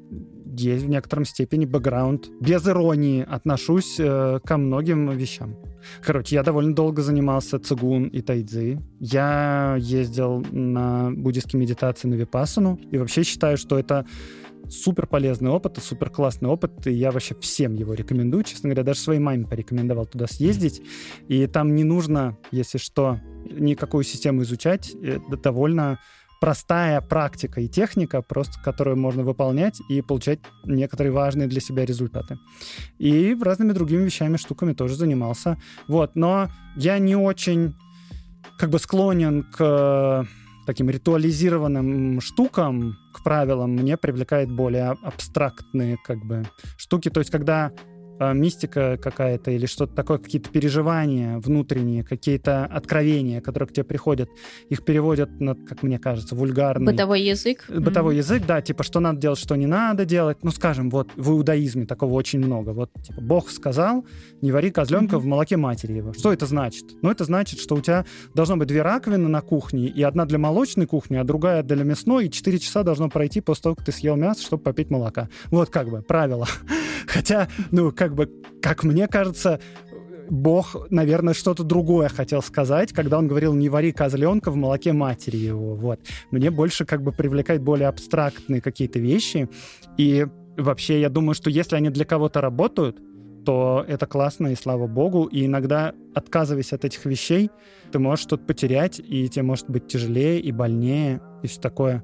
есть в некотором степени бэкграунд. Без иронии отношусь э, ко многим вещам. Короче, я довольно долго занимался цигун и тайцзи. Я ездил на буддийские медитации на Випассану. И вообще считаю, что это супер полезный опыт супер классный опыт, и я вообще всем его рекомендую. Честно говоря, даже своей маме порекомендовал туда съездить. И там не нужно, если что, никакую систему изучать. Это довольно простая практика и техника, просто которую можно выполнять и получать некоторые важные для себя результаты. И разными другими вещами, штуками тоже занимался. Вот, но я не очень как бы склонен к таким ритуализированным штукам, к правилам, мне привлекает более абстрактные как бы штуки. То есть, когда мистика какая-то или что-то такое, какие-то переживания внутренние, какие-то откровения, которые к тебе приходят, их переводят на, как мне кажется, вульгарный... Бытовой язык. Бытовой mm-hmm. язык, да, типа, что надо делать, что не надо делать. Ну, скажем, вот в иудаизме такого очень много. Вот, типа, Бог сказал, не вари козленка mm-hmm. в молоке матери его. Что это значит? Ну, это значит, что у тебя должно быть две раковины на кухне, и одна для молочной кухни, а другая для мясной, и 4 часа должно пройти после того, как ты съел мясо, чтобы попить молока. Вот как бы правило. Хотя, ну, как бы, как мне кажется, Бог, наверное, что-то другое хотел сказать, когда он говорил «не вари козленка в молоке матери его». Вот. Мне больше как бы привлекает более абстрактные какие-то вещи. И вообще, я думаю, что если они для кого-то работают, то это классно, и слава богу. И иногда, отказываясь от этих вещей, ты можешь что-то потерять, и тебе может быть тяжелее и больнее, и все такое.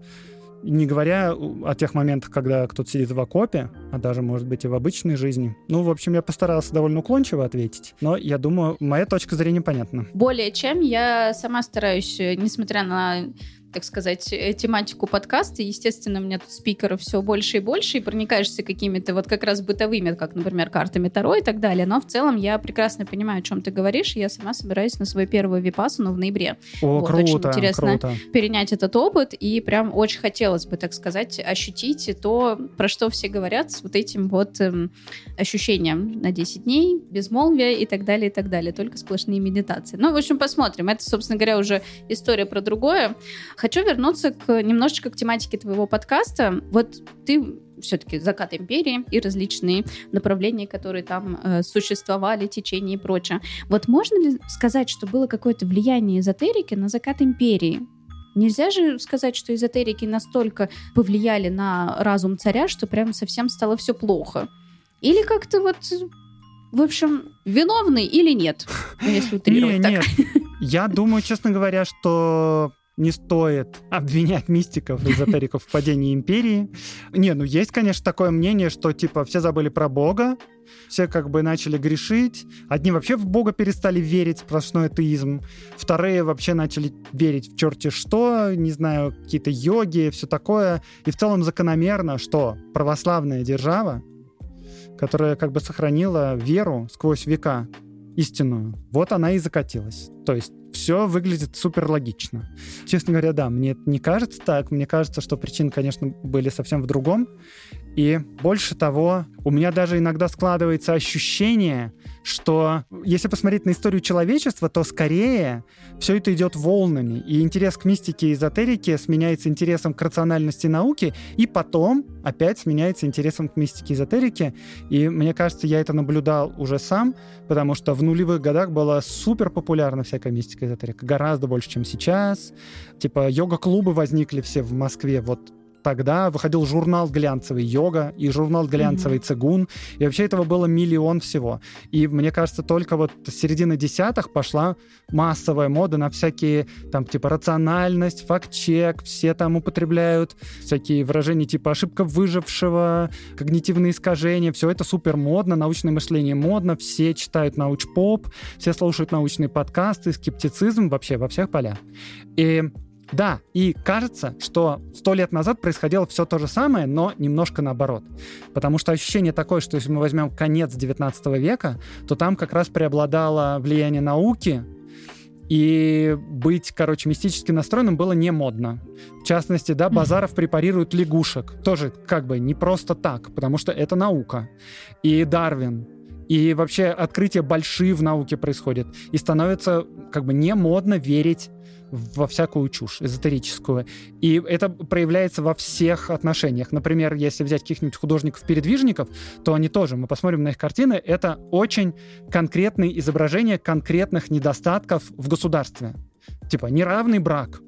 Не говоря о тех моментах, когда кто-то сидит в окопе, а даже, может быть, и в обычной жизни. Ну, в общем, я постарался довольно уклончиво ответить, но я думаю, моя точка зрения понятна. Более чем я сама стараюсь, несмотря на так сказать, э, тематику подкаста. Естественно, у меня тут спикеров все больше и больше, и проникаешься какими-то вот как раз бытовыми, как, например, картами Таро и так далее. Но в целом я прекрасно понимаю, о чем ты говоришь, и я сама собираюсь на свою первую випасану в ноябре. О, вот, круто, очень интересно круто. перенять этот опыт, и прям очень хотелось бы, так сказать, ощутить то, про что все говорят, с вот этим вот эм, ощущением на 10 дней, безмолвия и так далее, и так далее. Только сплошные медитации. Ну, в общем, посмотрим. Это, собственно говоря, уже история про другое. Хочу вернуться к немножечко к тематике твоего подкаста. Вот ты все-таки закат империи и различные направления, которые там э, существовали, течения и прочее. Вот можно ли сказать, что было какое-то влияние эзотерики на закат империи? Нельзя же сказать, что эзотерики настолько повлияли на разум царя, что прям совсем стало все плохо. Или как-то вот, в общем, виновный или нет, если утрировать так. Я думаю, честно говоря, что не стоит обвинять мистиков, эзотериков в падении империи. Не, ну есть, конечно, такое мнение, что типа все забыли про Бога, все как бы начали грешить. Одни вообще в Бога перестали верить, сплошной атеизм. Вторые вообще начали верить в черти что, не знаю, какие-то йоги, все такое. И в целом закономерно, что православная держава, которая как бы сохранила веру сквозь века истинную, вот она и закатилась. То есть все выглядит супер логично. Честно говоря, да, мне не кажется так. Мне кажется, что причины, конечно, были совсем в другом. И больше того, у меня даже иногда складывается ощущение, что если посмотреть на историю человечества, то скорее все это идет волнами. И интерес к мистике и эзотерике сменяется интересом к рациональности науки, и потом опять сменяется интересом к мистике и эзотерике. И мне кажется, я это наблюдал уже сам, потому что в нулевых годах была супер популярна всякая мистика и эзотерика. Гораздо больше, чем сейчас. Типа йога-клубы возникли все в Москве вот тогда выходил журнал глянцевый «Йога» и журнал глянцевый. «Цигун». И вообще этого было миллион всего. И мне кажется, только вот с середины десятых пошла массовая мода на всякие там типа рациональность, факт-чек, все там употребляют всякие выражения типа ошибка выжившего, когнитивные искажения. Все это супер модно, научное мышление модно, все читают науч-поп, все слушают научные подкасты, скептицизм вообще во всех полях. И да, и кажется, что сто лет назад происходило все то же самое, но немножко наоборот. Потому что ощущение такое, что если мы возьмем конец 19 века, то там как раз преобладало влияние науки, и быть, короче, мистически настроенным было не модно. В частности, да, Базаров препарирует лягушек. Тоже как бы не просто так, потому что это наука. И Дарвин. И вообще открытия большие в науке происходят. И становится как бы не модно верить во всякую чушь эзотерическую. И это проявляется во всех отношениях. Например, если взять каких-нибудь художников-передвижников, то они тоже, мы посмотрим на их картины, это очень конкретные изображения конкретных недостатков в государстве. Типа неравный брак,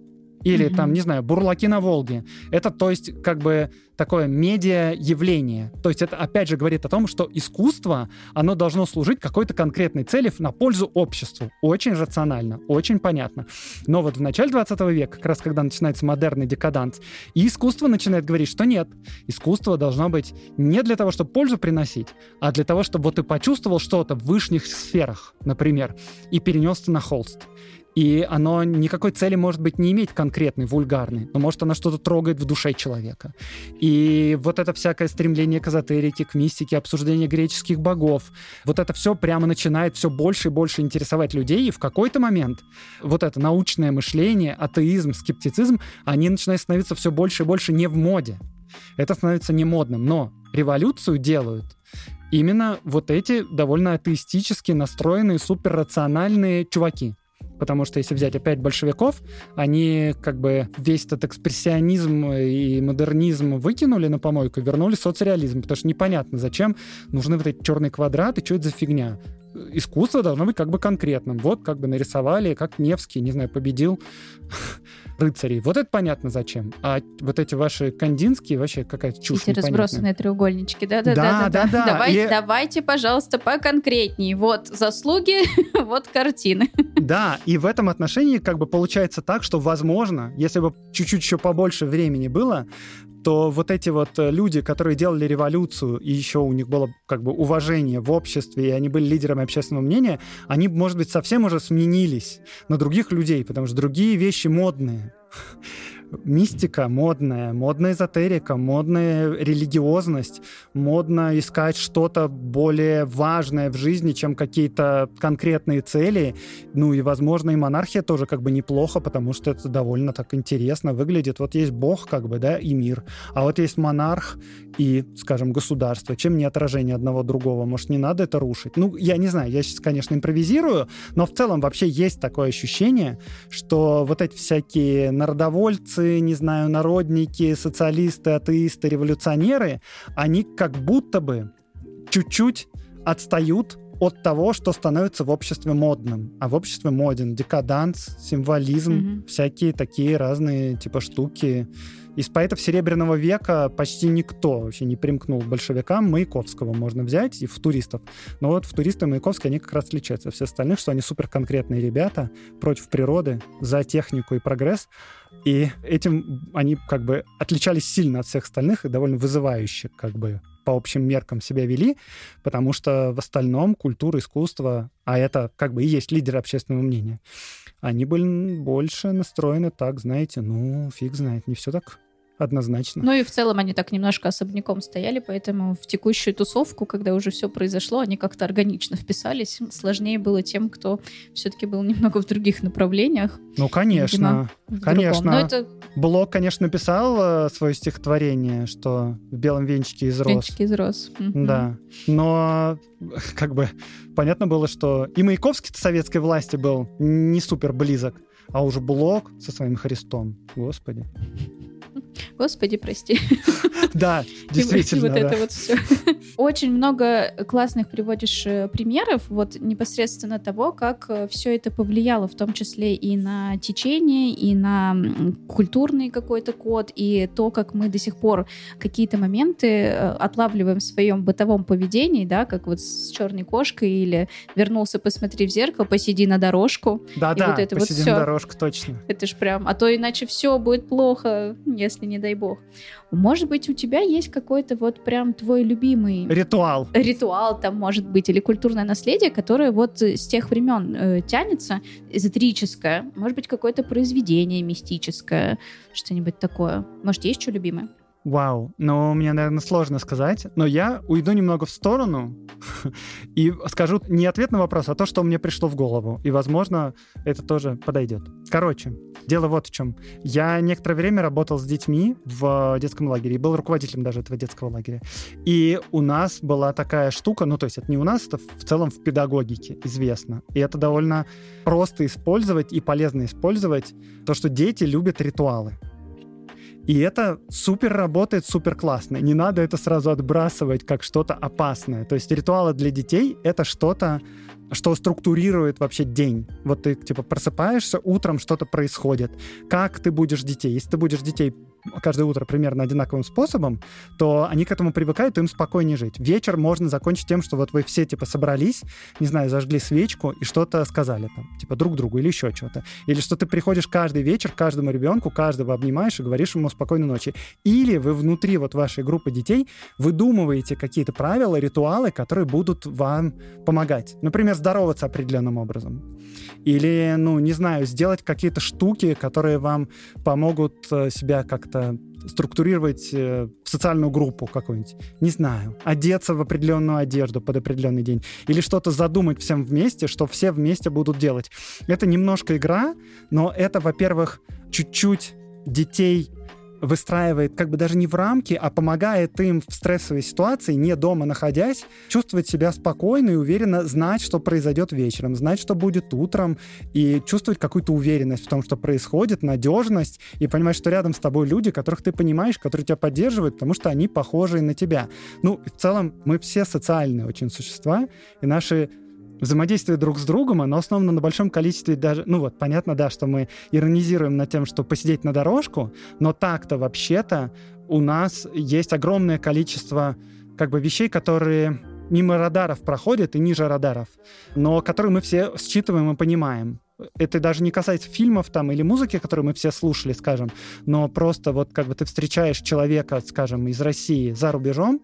или mm-hmm. там, не знаю, бурлаки на Волге. Это, то есть, как бы такое медиа-явление. То есть это, опять же, говорит о том, что искусство, оно должно служить какой-то конкретной цели на пользу обществу. Очень рационально, очень понятно. Но вот в начале 20 века, как раз когда начинается модерный декаданс, и искусство начинает говорить, что нет, искусство должно быть не для того, чтобы пользу приносить, а для того, чтобы вот ты почувствовал что-то в высших сферах, например, и перенес это на холст. И оно никакой цели, может быть, не иметь конкретной, вульгарной, но может оно что-то трогает в душе человека. И вот это всякое стремление к эзотерике, к мистике, обсуждение греческих богов, вот это все прямо начинает все больше и больше интересовать людей, и в какой-то момент вот это научное мышление, атеизм, скептицизм, они начинают становиться все больше и больше не в моде. Это становится не модным, но революцию делают именно вот эти довольно атеистически настроенные, суперрациональные чуваки. Потому что если взять опять большевиков, они как бы весь этот экспрессионизм и модернизм выкинули на помойку, вернули соцреализм, потому что непонятно, зачем нужны вот эти черные квадраты, что это за фигня. искусство должно быть как бы конкретным. Вот как бы нарисовали, как Невский, не знаю, победил рыцарей. Вот это понятно зачем. А вот эти ваши кандинские вообще какая-то чушь Эти разбросанные треугольнички, да-да-да. Да, да, да. Давайте, И... давайте, пожалуйста, поконкретнее. Вот заслуги, вот картины. Да, и в этом отношении как бы получается так, что, возможно, если бы чуть-чуть еще побольше времени было, то вот эти вот э, люди, которые делали революцию, и еще у них было как бы уважение в обществе, и они были лидерами общественного мнения, они, может быть, совсем уже сменились на других людей, потому что другие вещи модные мистика модная, модная эзотерика, модная религиозность, модно искать что-то более важное в жизни, чем какие-то конкретные цели. Ну и, возможно, и монархия тоже как бы неплохо, потому что это довольно так интересно выглядит. Вот есть бог как бы, да, и мир, а вот есть монарх и, скажем, государство. Чем не отражение одного другого? Может, не надо это рушить? Ну, я не знаю, я сейчас, конечно, импровизирую, но в целом вообще есть такое ощущение, что вот эти всякие народовольцы, не знаю, народники, социалисты, атеисты, революционеры, они как будто бы чуть-чуть отстают от того, что становится в обществе модным. А в обществе моден декаданс, символизм, mm-hmm. всякие такие разные типа штуки. Из поэтов Серебряного века почти никто вообще не примкнул к большевикам. Маяковского можно взять и в туристов. Но вот в туристы Маяковский они как раз отличаются. Все остальных, что они супер конкретные ребята против природы, за технику и прогресс. И этим они как бы отличались сильно от всех остальных и довольно вызывающе как бы по общим меркам себя вели, потому что в остальном культура, искусство, а это как бы и есть лидеры общественного мнения, они были больше настроены так, знаете, ну, фиг знает, не все так однозначно. Ну и в целом они так немножко особняком стояли, поэтому в текущую тусовку, когда уже все произошло, они как-то органично вписались. Сложнее было тем, кто все-таки был немного в других направлениях. Ну, конечно, Видимо, конечно. Но это... Блок, конечно, написал э, свое стихотворение, что в белом венчике изрос. Венчике изрос. Да. Но как бы понятно было, что и Маяковский советской власти был не супер близок, а уже Блок со своим Христом. Господи. Господи, прости. Да, действительно. И вот это вот все. Очень много классных приводишь э, примеров, вот непосредственно того, как э, все это повлияло, в том числе и на течение, и на культурный какой-то код, и то, как мы до сих пор какие-то моменты э, отлавливаем в своем бытовом поведении, да, как вот с черной кошкой или вернулся, посмотри в зеркало, посиди на дорожку. Да-да, вот это посиди вот на дорожку, точно. Это ж прям, а то иначе все будет плохо, если не дай бог. Может быть, у тебя есть какой-то вот прям твой любимый... Ритуал. Ритуал там может быть, или культурное наследие, которое вот с тех времен э, тянется, эзотерическое. Может быть, какое-то произведение мистическое, что-нибудь такое. Может, есть что любимое? Вау, ну, мне, наверное, сложно сказать, но я уйду немного в сторону и скажу не ответ на вопрос, а то, что мне пришло в голову. И, возможно, это тоже подойдет. Короче, дело вот в чем. Я некоторое время работал с детьми в детском лагере и был руководителем даже этого детского лагеря. И у нас была такая штука, ну, то есть это не у нас, это в целом в педагогике известно. И это довольно просто использовать и полезно использовать то, что дети любят ритуалы. И это супер работает, супер классно. Не надо это сразу отбрасывать как что-то опасное. То есть ритуалы для детей — это что-то, что структурирует вообще день. Вот ты, типа, просыпаешься, утром что-то происходит. Как ты будешь детей? Если ты будешь детей каждое утро примерно одинаковым способом, то они к этому привыкают, и им спокойнее жить. Вечер можно закончить тем, что вот вы все, типа, собрались, не знаю, зажгли свечку и что-то сказали там, типа, друг другу или еще что-то. Или что ты приходишь каждый вечер к каждому ребенку, каждого обнимаешь и говоришь ему спокойной ночи. Или вы внутри вот вашей группы детей выдумываете какие-то правила, ритуалы, которые будут вам помогать. Например, здороваться определенным образом. Или, ну, не знаю, сделать какие-то штуки, которые вам помогут э, себя как-то структурировать э, социальную группу какую-нибудь. Не знаю. Одеться в определенную одежду под определенный день. Или что-то задумать всем вместе, что все вместе будут делать. Это немножко игра, но это, во-первых, чуть-чуть детей выстраивает как бы даже не в рамки, а помогает им в стрессовой ситуации, не дома находясь, чувствовать себя спокойно и уверенно, знать, что произойдет вечером, знать, что будет утром, и чувствовать какую-то уверенность в том, что происходит, надежность, и понимать, что рядом с тобой люди, которых ты понимаешь, которые тебя поддерживают, потому что они похожи на тебя. Ну, в целом, мы все социальные очень существа, и наши взаимодействие друг с другом, оно основано на большом количестве даже... Ну вот, понятно, да, что мы иронизируем над тем, что посидеть на дорожку, но так-то вообще-то у нас есть огромное количество как бы вещей, которые мимо радаров проходят и ниже радаров, но которые мы все считываем и понимаем. Это даже не касается фильмов там или музыки, которые мы все слушали, скажем, но просто вот как бы ты встречаешь человека, скажем, из России за рубежом,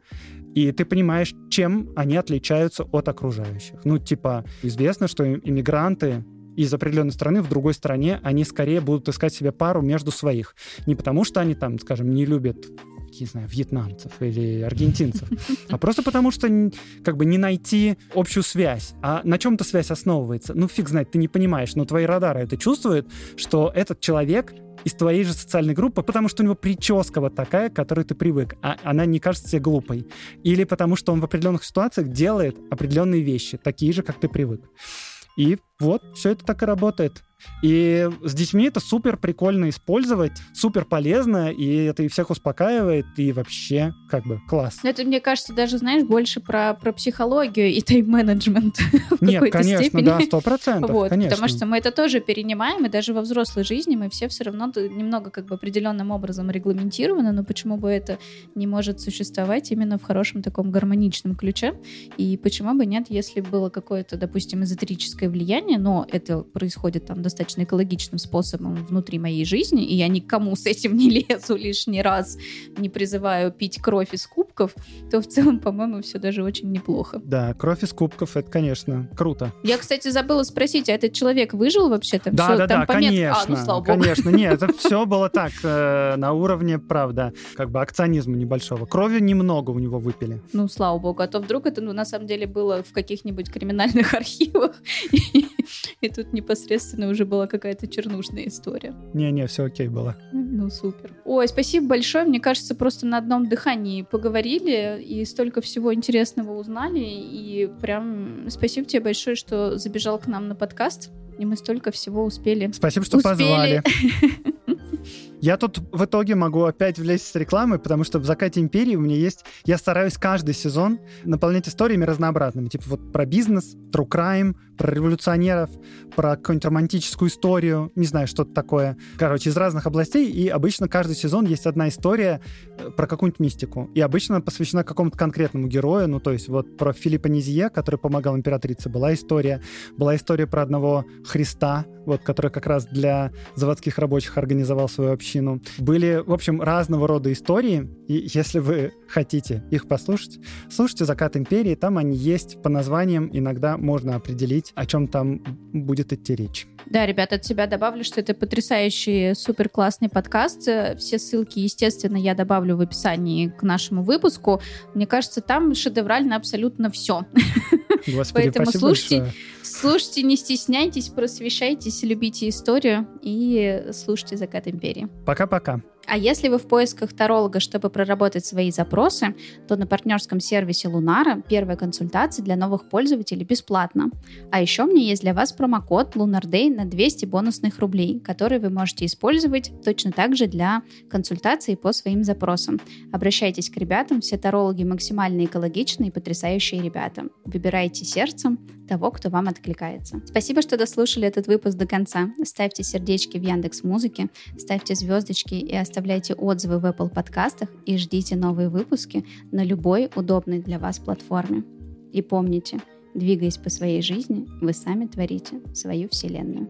и ты понимаешь, чем они отличаются от окружающих. Ну, типа, известно, что иммигранты из определенной страны в другой стране, они скорее будут искать себе пару между своих. Не потому, что они там, скажем, не любят не знаю, вьетнамцев или аргентинцев, а просто потому, что как бы не найти общую связь. А на чем-то связь основывается. Ну, фиг знает, ты не понимаешь, но твои радары это чувствуют, что этот человек из твоей же социальной группы, потому что у него прическа вот такая, к которой ты привык, а она не кажется тебе глупой. Или потому что он в определенных ситуациях делает определенные вещи, такие же, как ты привык. И вот, все это так и работает. И с детьми это супер прикольно использовать, супер полезно, и это и всех успокаивает, и вообще как бы класс. Это, мне кажется, даже, знаешь, больше про, про психологию и тайм-менеджмент Нет, конечно, степени. да, сто процентов, вот, конечно. Потому что мы это тоже перенимаем, и даже во взрослой жизни мы все все равно немного как бы определенным образом регламентированы, но почему бы это не может существовать именно в хорошем таком гармоничном ключе? И почему бы нет, если было какое-то, допустим, эзотерическое влияние, но это происходит там достаточно экологичным способом внутри моей жизни, и я никому с этим не лезу лишний раз, не призываю пить кровь из кубков, то в целом, по-моему, все даже очень неплохо. Да, кровь из кубков, это, конечно, круто. Я, кстати, забыла спросить, а этот человек выжил вообще? Там да, все, да, там да, помет... конечно. А, ну, слава богу. Конечно, нет, это все было так, э, на уровне, правда, как бы акционизма небольшого. Крови немного у него выпили. Ну, слава богу, а то вдруг это, ну, на самом деле было в каких-нибудь криминальных архивах, и тут непосредственно уже была какая-то чернушная история. Не-не, все окей было. Ну, супер. Ой, спасибо большое. Мне кажется, просто на одном дыхании поговорили и столько всего интересного узнали. И прям спасибо тебе большое, что забежал к нам на подкаст. И мы столько всего успели. Спасибо, что успели. позвали. Я тут в итоге могу опять влезть с рекламой, потому что в «Закате империи» у меня есть... Я стараюсь каждый сезон наполнять историями разнообразными. Типа вот про бизнес, true crime, про революционеров, про какую-нибудь романтическую историю, не знаю, что-то такое. Короче, из разных областей. И обычно каждый сезон есть одна история э, про какую-нибудь мистику. И обычно посвящена какому-то конкретному герою. Ну, то есть вот про Филиппа Низье, который помогал императрице, была история. Была история про одного Христа, вот, который как раз для заводских рабочих организовал свою общину общину. Были, в общем, разного рода истории, и если вы хотите их послушать, слушайте «Закат империи», там они есть по названиям, иногда можно определить, о чем там будет идти речь. Да, ребята, от себя добавлю, что это потрясающий, супер классный подкаст. Все ссылки, естественно, я добавлю в описании к нашему выпуску. Мне кажется, там шедеврально абсолютно все. Господи, Поэтому слушайте, большое. слушайте, не стесняйтесь, просвещайтесь, любите историю и слушайте «Закат империи». Пока-пока. А если вы в поисках таролога, чтобы проработать свои запросы, то на партнерском сервисе Лунара первая консультация для новых пользователей бесплатно. А еще меня есть для вас промокод LunarDay на 200 бонусных рублей, который вы можете использовать точно так же для консультаций по своим запросам. Обращайтесь к ребятам, все тарологи максимально экологичные и потрясающие ребята. Выбирайте сердцем того, кто вам откликается. Спасибо, что дослушали этот выпуск до конца. Ставьте сердечки в Яндекс Музыке, ставьте звездочки и оставляйте отзывы в Apple подкастах и ждите новые выпуски на любой удобной для вас платформе. И помните, двигаясь по своей жизни, вы сами творите свою вселенную.